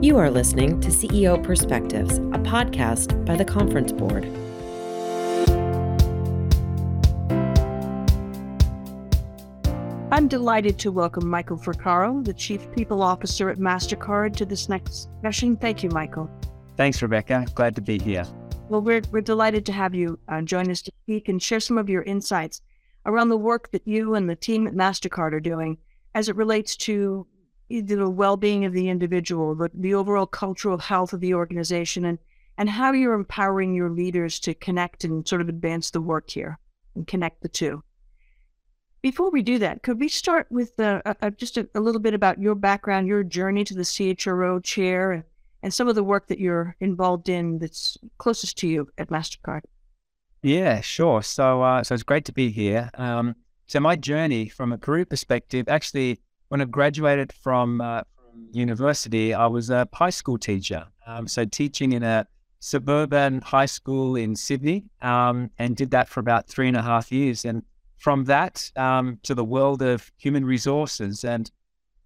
You are listening to CEO Perspectives, a podcast by the Conference Board. I'm delighted to welcome Michael Fraccaro, the Chief People Officer at Mastercard, to this next session. Thank you, Michael. Thanks, Rebecca. Glad to be here. Well, we're, we're delighted to have you uh, join us to speak and share some of your insights around the work that you and the team at Mastercard are doing as it relates to the well-being of the individual, the, the overall cultural health of the organization, and and how you're empowering your leaders to connect and sort of advance the work here and connect the two. Before we do that, could we start with uh, uh, just a, a, little bit about your background, your journey to the CHRO chair, and, and some of the work that you're involved in that's closest to you at Mastercard? Yeah, sure. So, uh, so it's great to be here. Um, so, my journey from a career perspective, actually, when I graduated from, uh, from university, I was a high school teacher. Um, so, teaching in a suburban high school in Sydney, um, and did that for about three and a half years. And from that um, to the world of human resources. And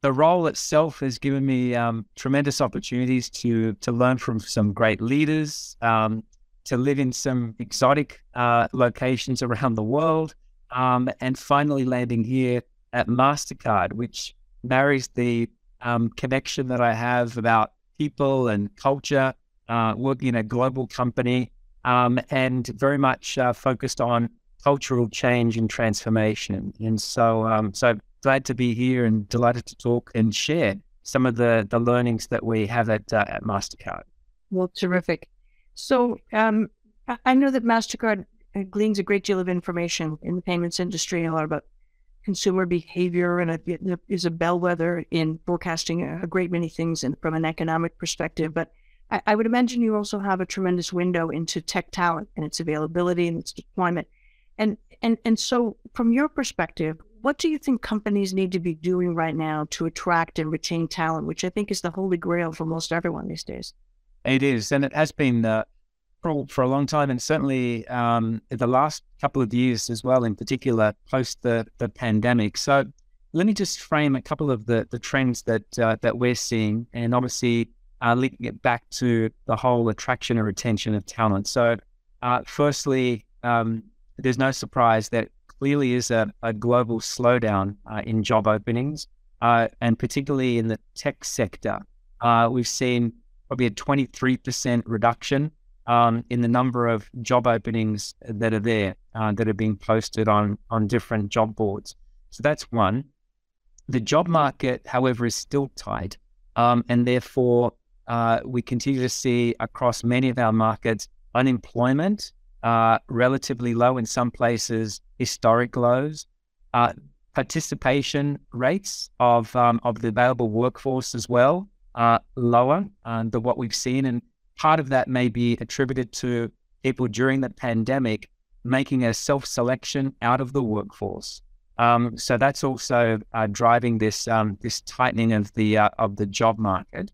the role itself has given me um, tremendous opportunities to to learn from some great leaders, um, to live in some exotic uh, locations around the world, um, and finally landing here at Mastercard, which marries the um, connection that I have about people and culture, uh, working in a global company, um, and very much uh, focused on cultural change and transformation. And so, um, so glad to be here and delighted to talk and share some of the the learnings that we have at uh, at Mastercard. Well, terrific. So, um, I know that Mastercard uh, gleans a great deal of information in the payments industry, a lot about consumer behavior, and is a bellwether in forecasting a great many things from an economic perspective. But I, I would imagine you also have a tremendous window into tech talent and its availability and its deployment. And and and so from your perspective, what do you think companies need to be doing right now to attract and retain talent, which I think is the holy grail for most everyone these days? It is, and it has been uh, for, for a long time, and certainly um, the last couple of years as well, in particular post the, the pandemic. So let me just frame a couple of the, the trends that uh, that we're seeing, and obviously uh, linking it back to the whole attraction and retention of talent. So, uh, firstly, um, there's no surprise that clearly is a, a global slowdown uh, in job openings, uh, and particularly in the tech sector. Uh, we've seen probably a 23% reduction um, in the number of job openings that are there uh, that are being posted on on different job boards. So that's one. The job market, however, is still tight, um, and therefore uh, we continue to see across many of our markets unemployment uh, relatively low in some places, historic lows. Uh, participation rates of um, of the available workforce as well are lower uh, than what we've seen, and part of that may be attributed to people during the pandemic making a self selection out of the workforce. Um, so that's also uh, driving this um, this tightening of the uh, of the job market.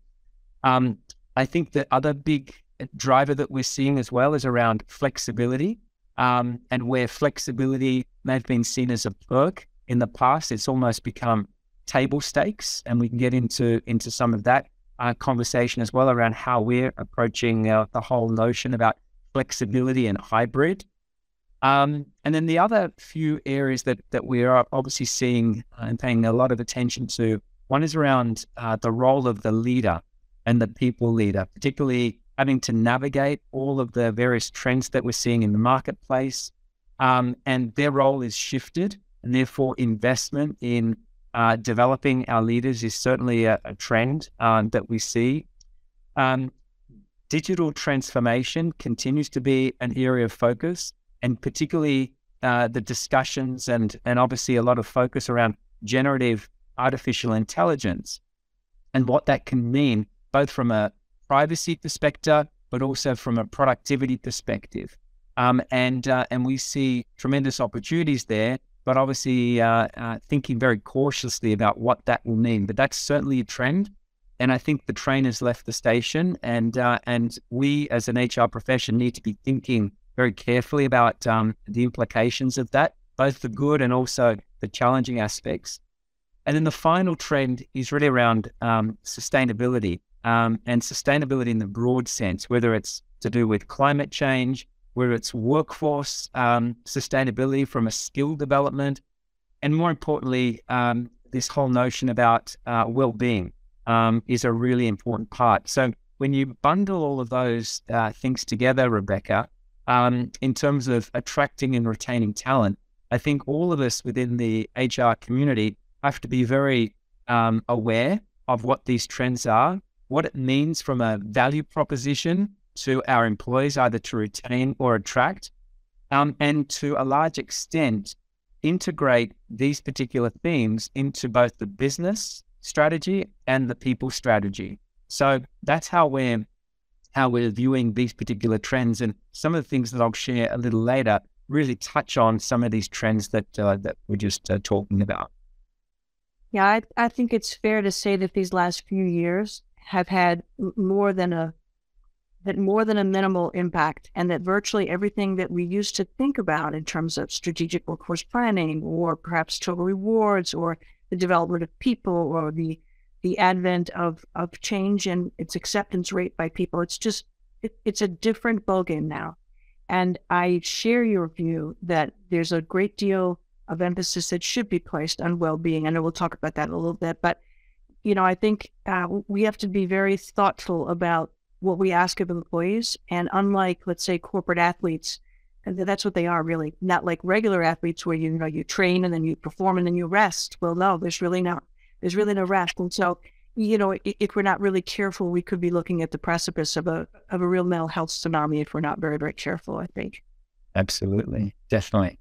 Um, I think the other big driver that we're seeing as well is around flexibility. Um, and where flexibility may have been seen as a perk in the past, it's almost become table stakes. And we can get into into some of that uh, conversation as well around how we're approaching uh, the whole notion about flexibility and hybrid. Um, and then the other few areas that that we are obviously seeing and paying a lot of attention to, one is around uh, the role of the leader and the people leader, particularly having to navigate all of the various trends that we're seeing in the marketplace. Um, and their role is shifted, and therefore, investment in uh, developing our leaders is certainly a, a trend um, that we see. Um, digital transformation continues to be an area of focus, and particularly uh, the discussions and and obviously a lot of focus around generative artificial intelligence and what that can mean, both from a privacy perspective, but also from a productivity perspective. Um, and uh, and we see tremendous opportunities there, but obviously uh, uh, thinking very cautiously about what that will mean. But that's certainly a trend, and I think the train has left the station, and uh, and we as an HR profession need to be thinking very carefully about um, the implications of that, both the good and also the challenging aspects. And then the final trend is really around um, sustainability. um, and sustainability in the broad sense, whether it's to do with climate change, whether it's workforce um, sustainability from a skill development, and more importantly, um, this whole notion about uh, well-being um, is a really important part. So when you bundle all of those uh, things together, Rebecca, um, in terms of attracting and retaining talent, I think all of us within the HR community have to be very um, aware of what these trends are, what it means from a value proposition to our employees, either to retain or attract, um, and to a large extent, integrate these particular themes into both the business strategy and the people strategy. So that's how we're how we're viewing these particular trends, and some of the things that I'll share a little later really touch on some of these trends that uh, that we're just uh, talking about. Yeah, I, I think it's fair to say that these last few years have had more than a that more than a minimal impact, and that virtually everything that we used to think about in terms of strategic workforce planning, or perhaps total rewards, or the development of people, or the the advent of of change and its acceptance rate by people, it's just it, it's a different ballgame now. And I share your view that there's a great deal of emphasis that should be placed on well-being. I know we'll talk about that a little bit, but you know, I think uh, we have to be very thoughtful about what we ask of employees. And unlike, let's say, corporate athletes, and that's what they are really, not like regular athletes where you, you know you train and then you perform and then you rest. Well, no, there's really no there's really no rest. And so, you know, if we're not really careful, we could be looking at the precipice of a of a real mental health tsunami if we're not very very careful. I think. Absolutely, definitely.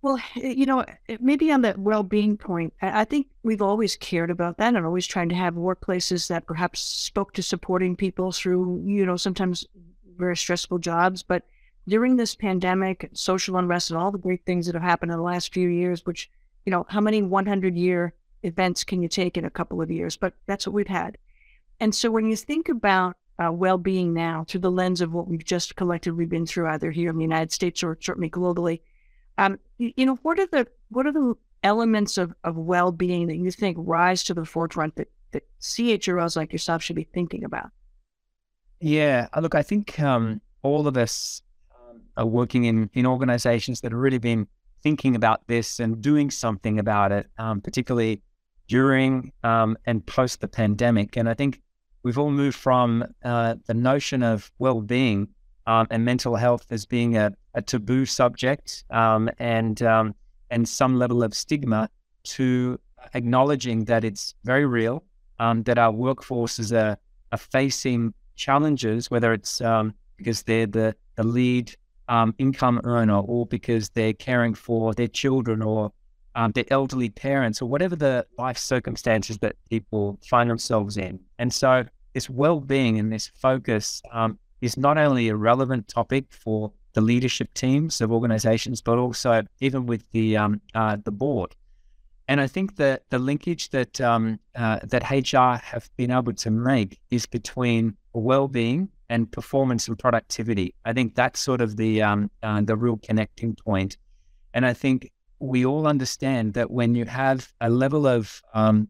Well, you know, eh, maybe on that well-being point, I think we've always cared about that and always trying to have workplaces that perhaps spoke to supporting people through, you know, sometimes very stressful jobs. But during this pandemic, social unrest, and all the great things that have happened in the last few years, which, you know, how many 100-year events can you take in a couple of years? But that's what we've had. And so when you think about uh, well-being now through the lens of what we've just collectively been through, either here in the United States or certainly globally, um, you, know, what are the what are the elements of, of well being that you think rise to the forefront that, that CHROs like yourself should be thinking about? Yeah, uh, look, I think um, all of us um, are working in, in organizations that have really been thinking about this and doing something about it, um, particularly during um, and post the pandemic. And I think we've all moved from uh, the notion of well being um, and mental health as being a, a taboo subject um, and um, and some level of stigma to acknowledging that it's very real, um, that our workforces are, are facing challenges, whether it's um, because they're the, the lead um, income earner or because they're caring for their children or their elderly parents or whatever the life circumstances that people find themselves in. And so this well-being and this focus um, is not only a relevant topic for the leadership teams of organizations, but also even with the um, uh, the board. And I think that the linkage that um, uh, that HR have been able to make is between well-being and performance and productivity. I think that's sort of the um, uh, the real connecting point. And I think we all understand that when you have a level of um,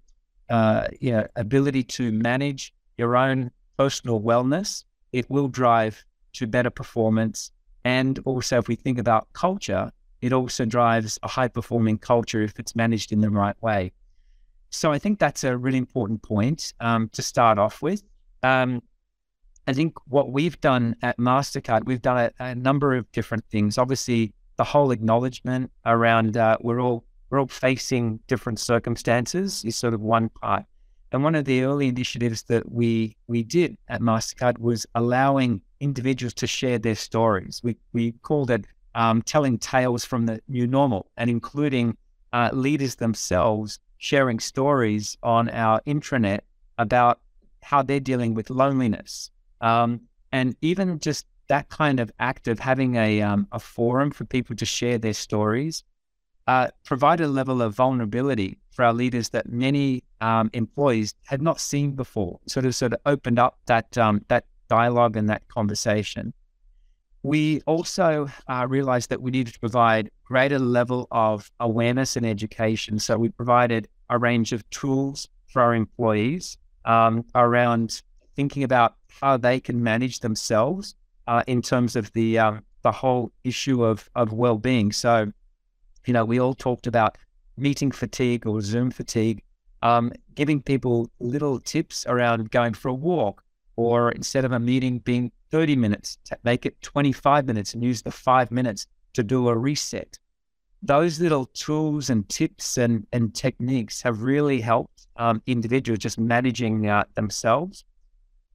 uh, you know, ability to manage your own personal wellness it will drive to better performance. And also, if we think about culture, it also drives a high performing culture if it's managed in the right way. So I think that's a really important point um, to start off with. Um, I think what we've done at Mastercard, we've done a, a, number of different things. Obviously, the whole acknowledgement around uh, we're all we're all facing different circumstances is sort of one part. And one of the early initiatives that we we did at Mastercard was allowing individuals to share their stories. We we called it um, telling tales from the new normal, and including uh, leaders themselves sharing stories on our intranet about how they're dealing with loneliness, um, and even just that kind of act of having a um, a forum for people to share their stories uh, provide a level of vulnerability for our leaders that many um, employees had not seen before. Sort of, sort of opened up that um, that dialogue and that conversation. We also uh, realized that we needed to provide greater level of awareness and education. So we provided a range of tools for our employees um, around thinking about how they can manage themselves uh, in terms of the um, the whole issue of of well being. So, you know, we all talked about meeting fatigue or Zoom fatigue, um, giving people little tips around going for a walk, or instead of a meeting being 30 minutes, make it 25 minutes and use the five minutes to do a reset. Those little tools and tips and, and techniques have really helped um, individuals just managing uh, themselves.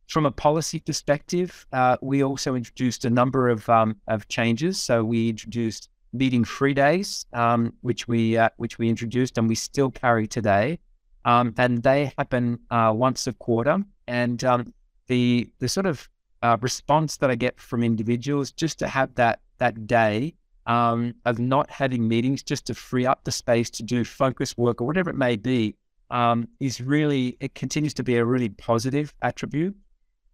From a policy perspective, uh, we also introduced a number of, um, of changes. So we introduced meeting free days, um, which we uh, which we introduced and we still carry today, um, and they happen uh, once a quarter. And um, the the sort of uh, response that I get from individuals just to have that that day um, of not having meetings, just to free up the space to do focus work or whatever it may be, um, is really it continues to be a really positive attribute.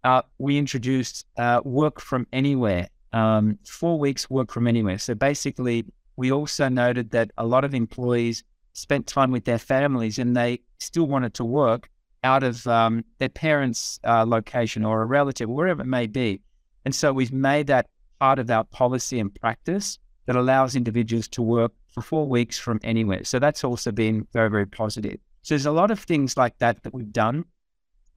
Uh, we introduced uh, work from anywhere um, four weeks work from anywhere. So basically, we also noted that a lot of employees spent time with their families and they still wanted to work out of um, their parents' uh, location or a relative, wherever it may be. And so we've made that part of our policy and practice that allows individuals to work for four weeks from anywhere. So that's also been very, very positive. So there's a lot of things like that that we've done.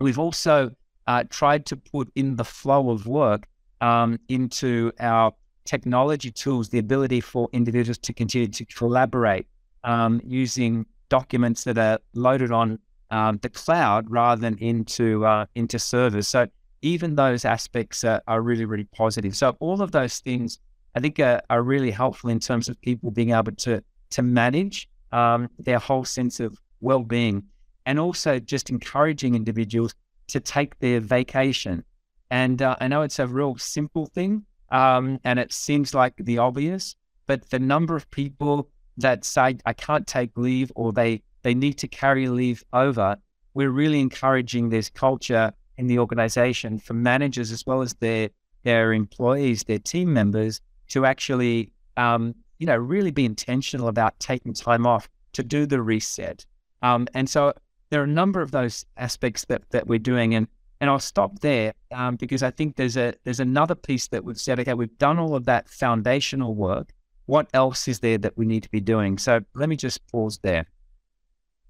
We've also uh, tried to put in the flow of work um, into our technology tools, the ability for individuals to continue to collaborate um, using documents that are loaded on um, the cloud rather than into uh, into servers. So even those aspects are, are, really really positive. So all of those things I think are, are really helpful in terms of people being able to to manage um, their whole sense of well being, and also just encouraging individuals to take their vacation and uh, I know it's a real simple thing, um, and it seems like the obvious, but the number of people that say I can't take leave or they they need to carry leave over, we're really encouraging this culture in the organization for managers as well as their their employees, their team members, to actually um, you know really be intentional about taking time off to do the reset. Um, and so there are a number of those aspects that that we're doing, and and I'll stop there um, because I think there's a there's another piece that we've said. Okay, we've done all of that foundational work. What else is there that we need to be doing? So let me just pause there.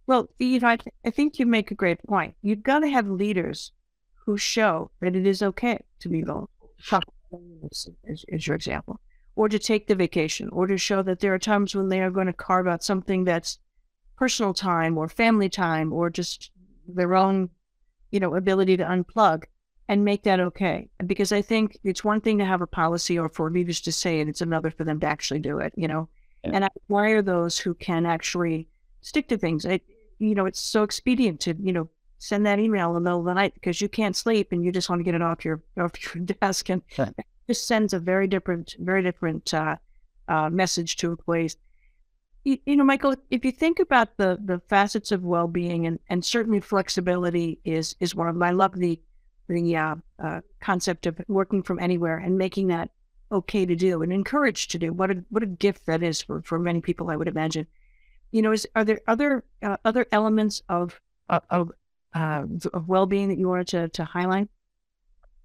Well, you know, I, th- I think you make a great point. You've got to have leaders who show that it is okay to be vulnerable. As, as your example, or to take the vacation, or to show that there are times when they are going to carve out something that's personal time or family time or just their own you know, ability to unplug and make that okay. Because I think it's one thing to have a policy or for leaders to say it, it's another for them to actually do it, you know. Yeah. And I admire those who can actually stick to things. I, you know, it's so expedient to, you know, send that email in the middle of the night because you can't sleep and you just want to get it off your off your desk and it just sends a very different, very different uh, uh, message to employees you, you, know, Michael, if you think about the the facets of well being and and certainly flexibility is is one of them. I love the the uh, uh, concept of working from anywhere and making that okay to do and encouraged to do. What a what a gift that is for for many people, I would imagine. You know, is are there other uh, other elements of uh, of uh, of well being that you wanted to to highlight?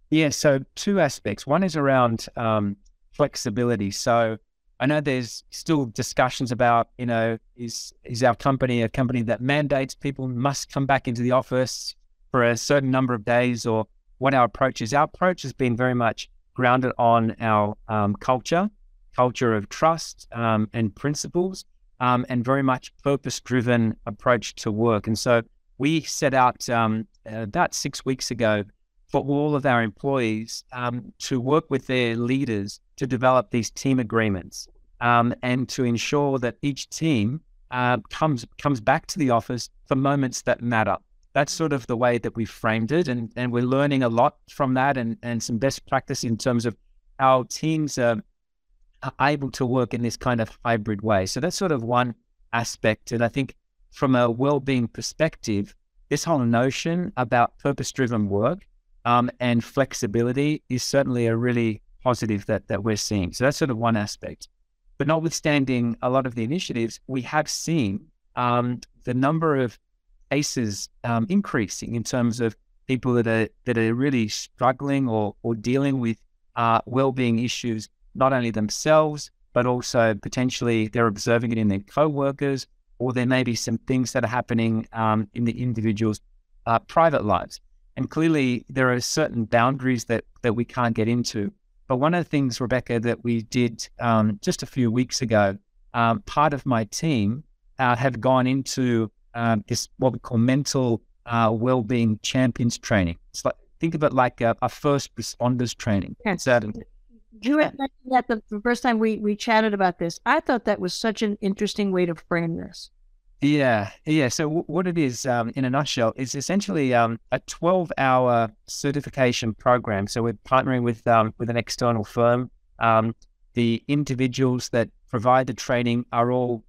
Yeah, so two aspects. One is around um, flexibility. So I know there's still discussions about, you know, is is our company a company that mandates people must come back into the office for a certain number of days, or what our approach is. Our approach has been very much grounded on our um, culture, culture of trust um, and principles, um, and very much purpose-driven approach to work. And so we set out um, about six weeks ago for all of our employees um, to work with their leaders to develop these team agreements um, and to ensure that each team uh, comes comes back to the office for moments that matter. That's sort of the way that we framed it, and and we're learning a lot from that, and and some best practice in terms of how teams are, are able to work in this kind of hybrid way. So that's sort of one aspect, and I think from a well-being perspective, this whole notion about purpose-driven work um, and flexibility is certainly a really positive that that we're seeing. So that's sort of one aspect. But notwithstanding a lot of the initiatives, we have seen um, the number of cases um, increasing in terms of people that are that are really struggling or or dealing with uh, well-being issues, not only themselves but also potentially they're observing it in their co-workers, or there may be some things that are happening um, in the individual's uh, private lives. And clearly, there are certain boundaries that that we can't get into. But one of the things, Rebecca, that we did um, just a few weeks ago, um, part of my team uh, have gone into um, this what we call mental uh, well-being champions training. It's like think of it like a, a first responders training. Yes. So, you had that the, the first time we we chatted about this. I thought that was such an interesting way to frame this. Yeah, yeah. So w- what it is, um, in a nutshell, is essentially um, a 12-hour certification program. So we're partnering with um, with an external firm. Um, the individuals that provide the training are all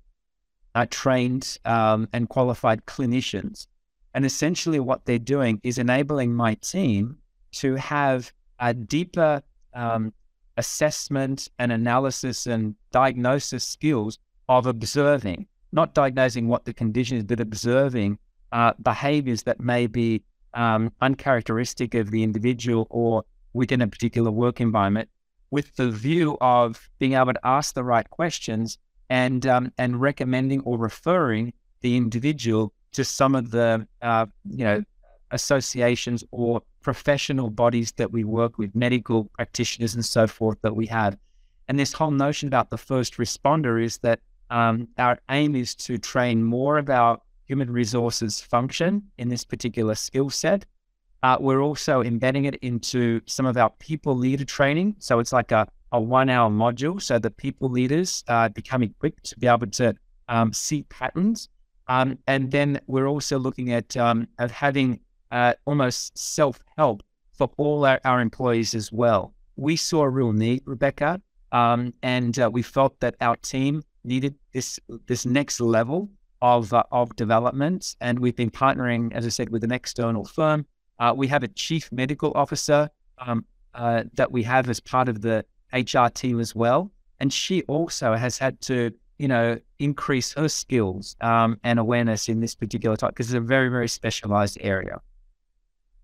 uh, trained um, and qualified clinicians, and essentially what they're doing is enabling my team to have a deeper um, assessment and analysis and diagnosis skills of observing not diagnosing what the condition is, but observing uh, behaviors that may be um, uncharacteristic of the individual or within a particular work environment, with the view of being able to ask the right questions and um, and recommending or referring the individual to some of the uh, you know associations or professional bodies that we work with, medical practitioners and so forth that we have. And this whole notion about the first responder is that um, our aim is to train more of our human resources function in this particular skill set. Uh, we're also embedding it into some of our people leader training. So it's like a, a one hour module so that people leaders uh, become equipped to be able to um, see patterns. Um, and then we're also looking at, um, having uh, almost self help for all our, our, employees as well. We saw a real need, Rebecca, um, and uh, we felt that our team needed this this next level of uh, of development, and we've been partnering, as I said, with an external firm. Uh, we have a chief medical officer um, uh, that we have as part of the HR team as well, and she also has had to, you know, increase her skills um, and awareness in this particular type because it's a very very specialized area.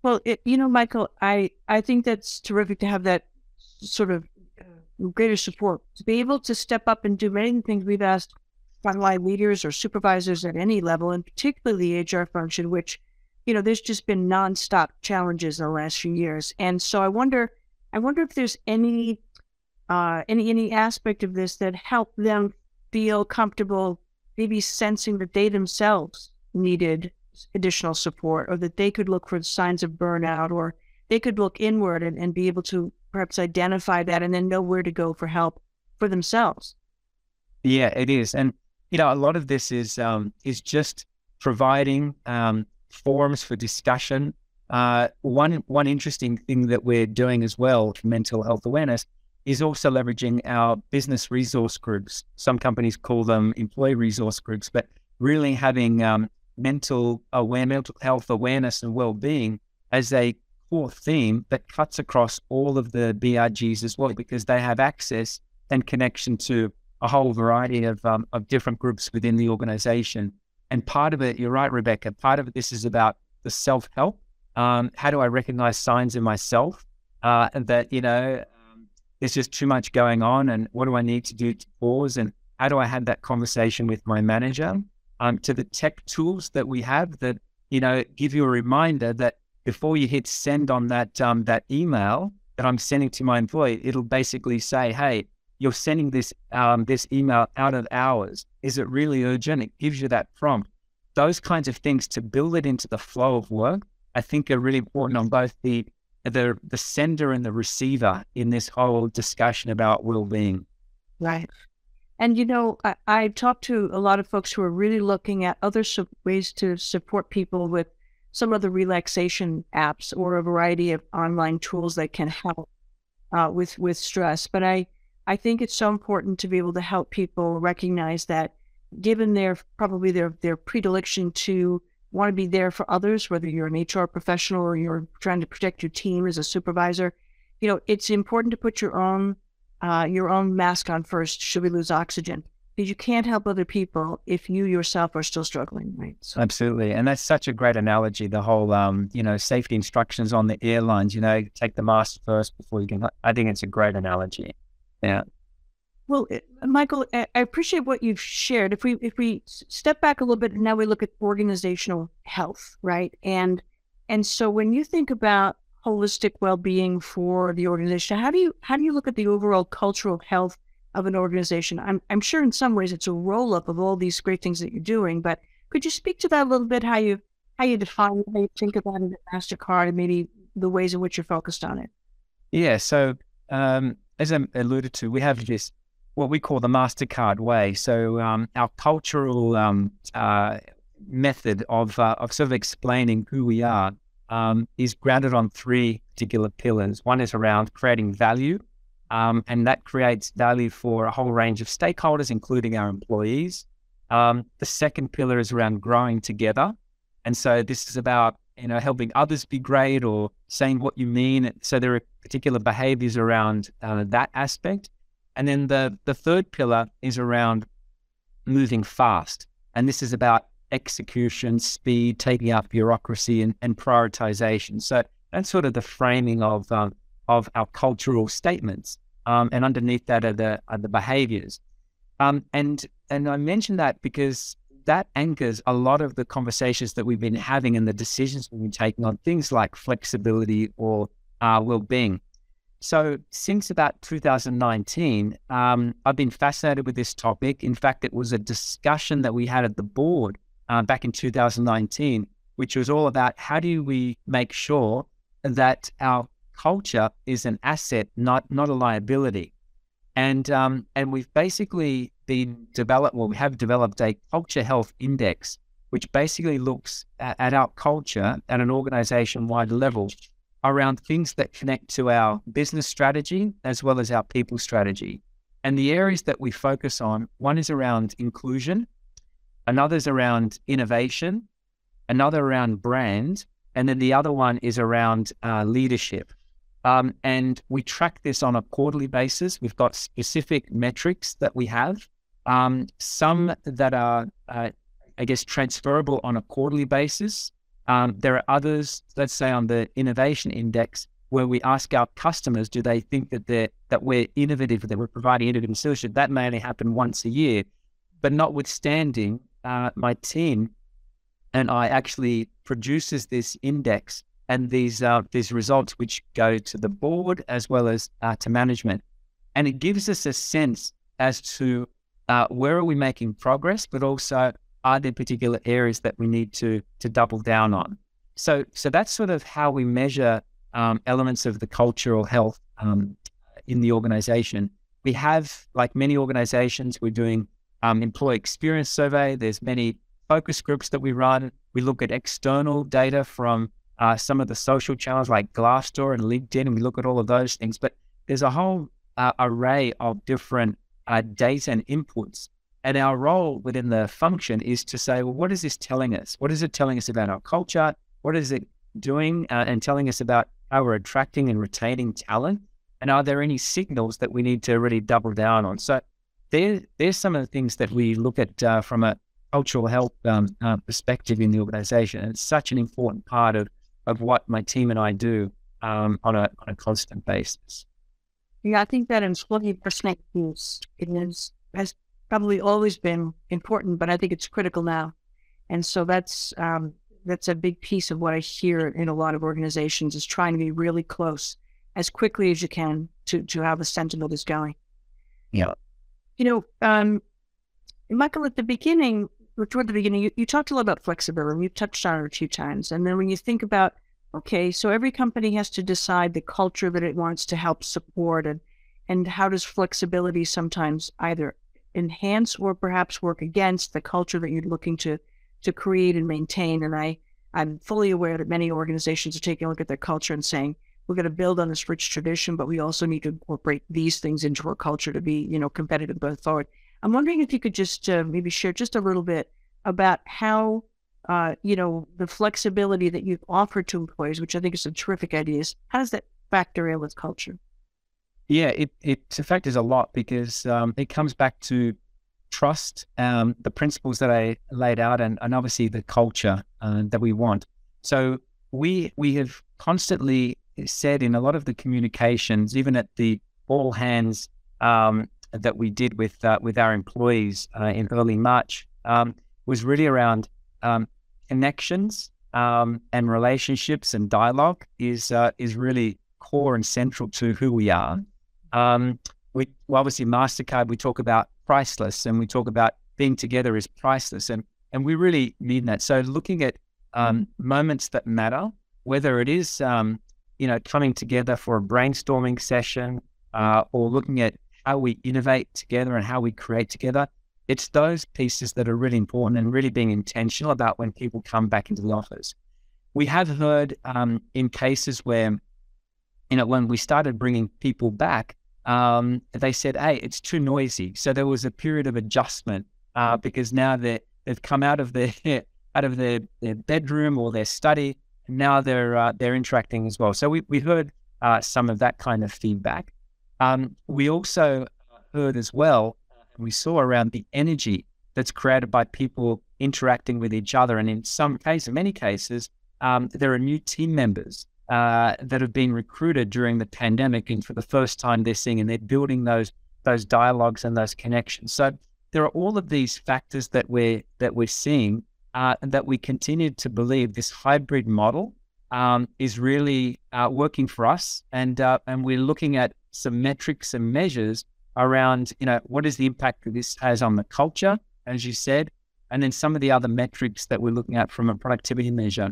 Well, it, you know, Michael, I I think that's terrific to have that sort of greater support to be able to step up and do many things we've asked frontline leaders or supervisors at any level, and particularly the HR function, which, you know, there's just been nonstop challenges in the last few years. And so I wonder, I wonder if there's any, uh, any any aspect of this that help them feel comfortable, maybe sensing that they themselves needed additional support, or that they could look for signs of burnout, or they could look inward and, and be able to perhaps identify that and then know where to go for help for themselves. Yeah, it is, and you know, a lot of this is um, is just providing um, forums for discussion. Uh, one one interesting thing that we're doing as well for mental health awareness is also leveraging our business resource groups. Some companies call them employee resource groups, but really having um, mental aware, mental health awareness and well being as a core theme that cuts across all of the BRGs as well, because they have access and connection to a whole variety of, um, of different groups within the organization. And part of it, you're right, Rebecca, part of this is about the self help. Um, how do I recognize signs in myself uh, that, you know, um, there's just too much going on? And what do I need to do to pause? And how do I have that conversation with my manager? Um, to the tech tools that we have that, you know, give you a reminder that before you hit send on that um, that email that I'm sending to my employee, it'll basically say, "Hey, you're sending this um, this email out of hours. Is it really urgent?" It gives you that prompt. Those kinds of things to build it into the flow of work, I think, are really important on both the the the sender and the receiver in this whole discussion about well-being. Right. And you know, I, I talked to a lot of folks who are really looking at other su- ways to support people with some of the relaxation apps or a variety of online tools that can help uh, with with stress. But I I think it's so important to be able to help people recognize that, given their probably their their predilection to want to be there for others, whether you're an HR professional or you're trying to protect your team as a supervisor, you know, it's important to put your own uh, your own mask on first. Should we lose oxygen? Because you can't help other people if you yourself are still struggling, right? So. Absolutely, and that's such a great analogy. The whole, um, you know, safety instructions on the airlines. You know, take the mask first before you can. I think it's a great analogy. Yeah. Well, eh, Michael, I appreciate what you've shared. If we if we step back a little bit, and now we look at organizational health, right? And and so when you think about holistic well-being for the organization, how do you how do you look at the overall cultural health of an organization. I'm, I'm sure in some ways it's a roll up of all these great things that you're doing, but could you speak to that a little bit? How you how you define how you think about it at Mastercard, and maybe the ways in which you're focused on it. Yeah. So um, as I alluded to, we have this what we call the Mastercard way. So um, our cultural um, uh, method of uh, of sort of explaining who we are um, is grounded on three particular pillars. One is around creating value. Um, and that creates value for a whole range of stakeholders, including our employees. Um, the second pillar is around growing together. And so this is about, you know, helping others be great or saying what you mean. So there are particular behaviors around uh, that aspect. And then the, the third pillar is around moving fast. And this is about execution, speed, taking out bureaucracy and, and prioritization. So that's sort of the framing of um, of our cultural statements. Um, and underneath that are the are the behaviors. Um, and and I mention that because that anchors a lot of the conversations that we've been having and the decisions we've been taking on things like flexibility or uh, well-being. So since about 2019, um, I've been fascinated with this topic. In fact, it was a discussion that we had at the board uh, back in 2019, which was all about how do we make sure that our culture is an asset, not not a liability. And um, and we've basically been developed. Well, we have developed a culture health index, which basically looks at, at our culture at an organization-wide level around things that connect to our business strategy as well as our people strategy. And the areas that we focus on, one is around inclusion, another is around innovation, another around brand, and then the other one is around uh, leadership. Um, and we track this on a quarterly basis. We've got specific metrics that we have, um, some that are, uh, I guess, transferable on a quarterly basis. Um, there are others, let's say on the innovation index, where we ask our customers, do they think that they're that we're innovative, that we're providing innovative solutions? That may only happen once a year, but notwithstanding, uh, my team and I actually produces this index and these uh, these results which go to the board as well as uh, to management, and it gives us a sense as to uh, where are we making progress, but also are there particular areas that we need to to double down on. So so that's sort of how we measure um, elements of the cultural health um, in the organization. We have, like many organizations, we're doing um, employee experience survey. There's many focus groups that we run. We look at external data from uh, some of the social channels like Glassdoor and LinkedIn, and we look at all of those things. But there's a whole uh, array of different uh, data and inputs. And our role within the function is to say, well, what is this telling us? What is it telling us about our culture? What is it doing uh, and telling us about how we're attracting and retaining talent? And are there any signals that we need to really double down on? So there, there's some of the things that we look at uh, from a cultural health um, uh, perspective in the organization. And it's such an important part of of what my team and I do um, on a on a constant basis. Yeah, I think that employee perspective is has probably always been important, but I think it's critical now. And so that's um, that's a big piece of what I hear in a lot of organizations is trying to be really close as quickly as you can to to how the sentiment is going. Yeah. You know, um, Michael, at the beginning, toward the beginning, you, you talked a lot about flexibility. We've touched on it a few times. And then when you think about, okay, so every company has to decide the culture that it wants to help support and and how does flexibility sometimes either enhance or perhaps work against the culture that you're looking to to create and maintain. And I, I'm fully aware that many organizations are taking a look at their culture and saying, we're going to build on this rich tradition, but we also need to incorporate these things into our culture to be, you know, competitive going forward. I'm wondering if you could just uh, maybe share just a little bit about how, uh, you know, the flexibility that you've offered to employees, which I think is a terrific idea. How does that factor in with culture? Yeah, it, it factors a lot because um, it comes back to trust, um, the principles that I laid out, and, and obviously the culture uh, that we want. So we we have constantly said in a lot of the communications, even at the all hands um, that we did with uh, with our employees uh, in early March, um, was really around um, connections um, and relationships and dialogue is uh, is really core and central to who we are. Um, we well, obviously Mastercard. We talk about priceless, and we talk about being together is priceless, and and we really mean that. So looking at um, moments that matter, whether it is um, you know coming together for a brainstorming session uh, or looking at how we innovate together and how we create together. It's those pieces that are really important and really being intentional about when people come back into the office. We have heard um, in cases where, you know, when we started bringing people back, um, they said, "Hey, it's too noisy." So there was a period of adjustment uh, because now they they've come out of their out of their, their bedroom or their study, and now they're uh, they're interacting as well. So we we heard uh, some of that kind of feedback. Um, we also heard as well, we saw around the energy that's created by people interacting with each other, and in some cases, in many cases, um, there are new team members uh, that have been recruited during the pandemic, and for the first time they're seeing and they're building those those dialogues and those connections. So there are all of these factors that we're that we're seeing, uh, and that we continue to believe this hybrid model um, is really uh, working for us, and uh, and we're looking at some metrics and measures around, you know, what is the impact that this has on the culture, as you said, and then some of the other metrics that we're looking at from a productivity measure.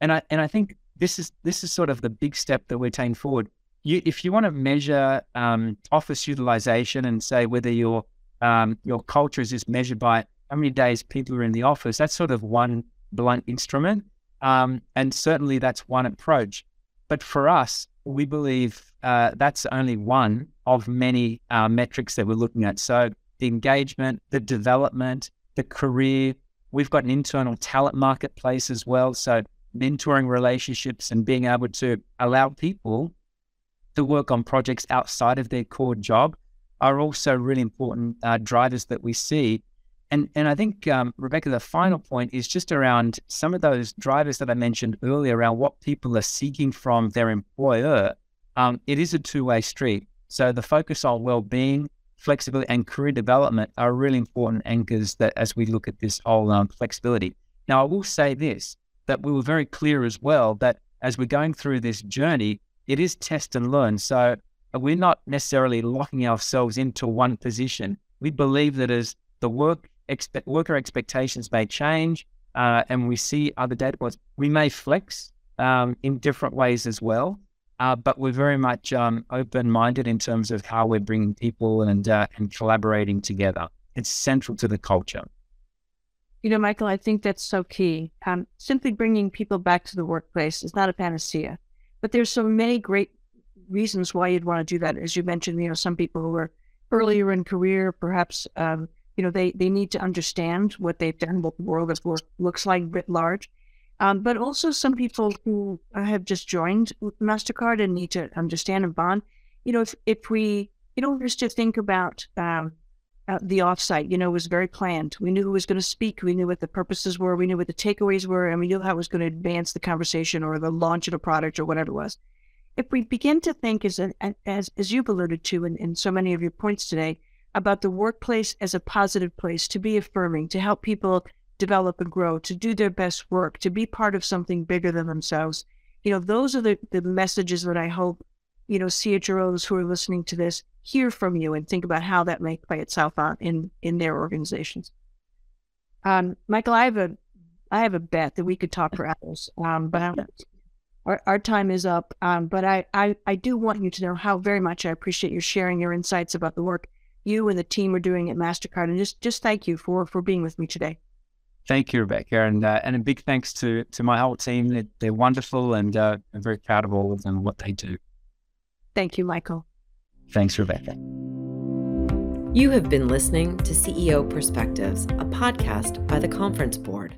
And I and I think this is this is sort of the big step that we're taking forward. You, if you want to measure um, office utilization and say whether your um, your culture is just measured by how many days people are in the office, that's sort of one blunt instrument, um, and certainly that's one approach. But for us, we believe uh, that's only one of many uh, metrics that we're looking at. So the engagement, the development, the career. We've got an internal talent marketplace as well. So mentoring relationships and being able to allow people to work on projects outside of their core job are also really important uh, drivers that we see. And and I think um, Rebecca, the final point is just around some of those drivers that I mentioned earlier around what people are seeking from their employer. Um, it is a two way street. So the focus on well being, flexibility, and career development are really important anchors that as we look at this whole um, flexibility. Now, I will say this that we were very clear as well that as we're going through this journey, it is test and learn. So we're not necessarily locking ourselves into one position. We believe that as the work expe- worker expectations may change, uh, and we see other data points, we may flex um, in different ways as well. Uh, but we're very much um, open-minded in terms of how we're bringing people and uh, and collaborating together. It's central to the culture. You know, Michael, I think that's so key. Um, simply bringing people back to the workplace is not a panacea, but there's so many great reasons why you'd want to do that. As you mentioned, you know, some people who are earlier in career, perhaps, um, you know, they, they need to understand what they've done, what the world of work looks like writ large. Um, but also some people who have just joined Mastercard and need to understand and bond. You know, if, if we, you know, just to think about um, uh, the offsite, you know, was very planned. We knew who was going to speak. We knew what the purposes were. We knew what the takeaways were, and we knew how it was going to advance the conversation or the launch of a product or whatever it was. If we begin to think, as as as you've alluded to in, in so many of your points today, about the workplace as a positive place to be affirming, to help people develop and grow, to do their best work, to be part of something bigger than themselves, you know, those are the, the messages that I hope, you know, CHROs who are listening to this hear from you and think about how that may play itself out in in their organizations. Um, Michael, I have a I have a bet that we could talk for hours, um, but our, our time is up. Um, but I, I I do want you to know how very much I appreciate you sharing your insights about the work you and the team are doing at Mastercard, and just just thank you for for being with me today. Thank you, Rebecca, and uh, and a big thanks to to my whole team. They're, they're wonderful, and uh, I'm very proud of all of them and what they do. Thank you, Michael. Thanks, Rebecca. You have been listening to CEO Perspectives, a podcast by the Conference Board.